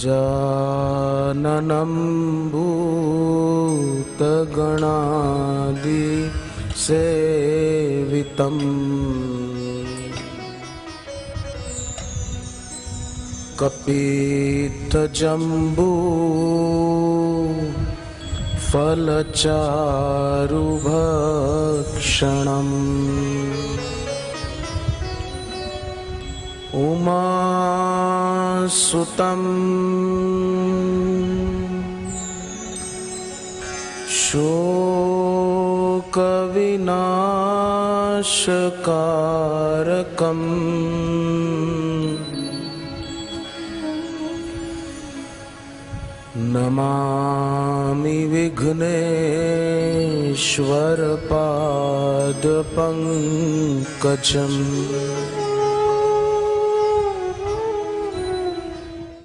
गजाननं भूतगणादिसेवितम् कपीतजम्बू फलचारुभक्षणम्। उमासुतम् शोकविनाशकारकम्। Namami विघ्नेश्वरपादपङ्कजम्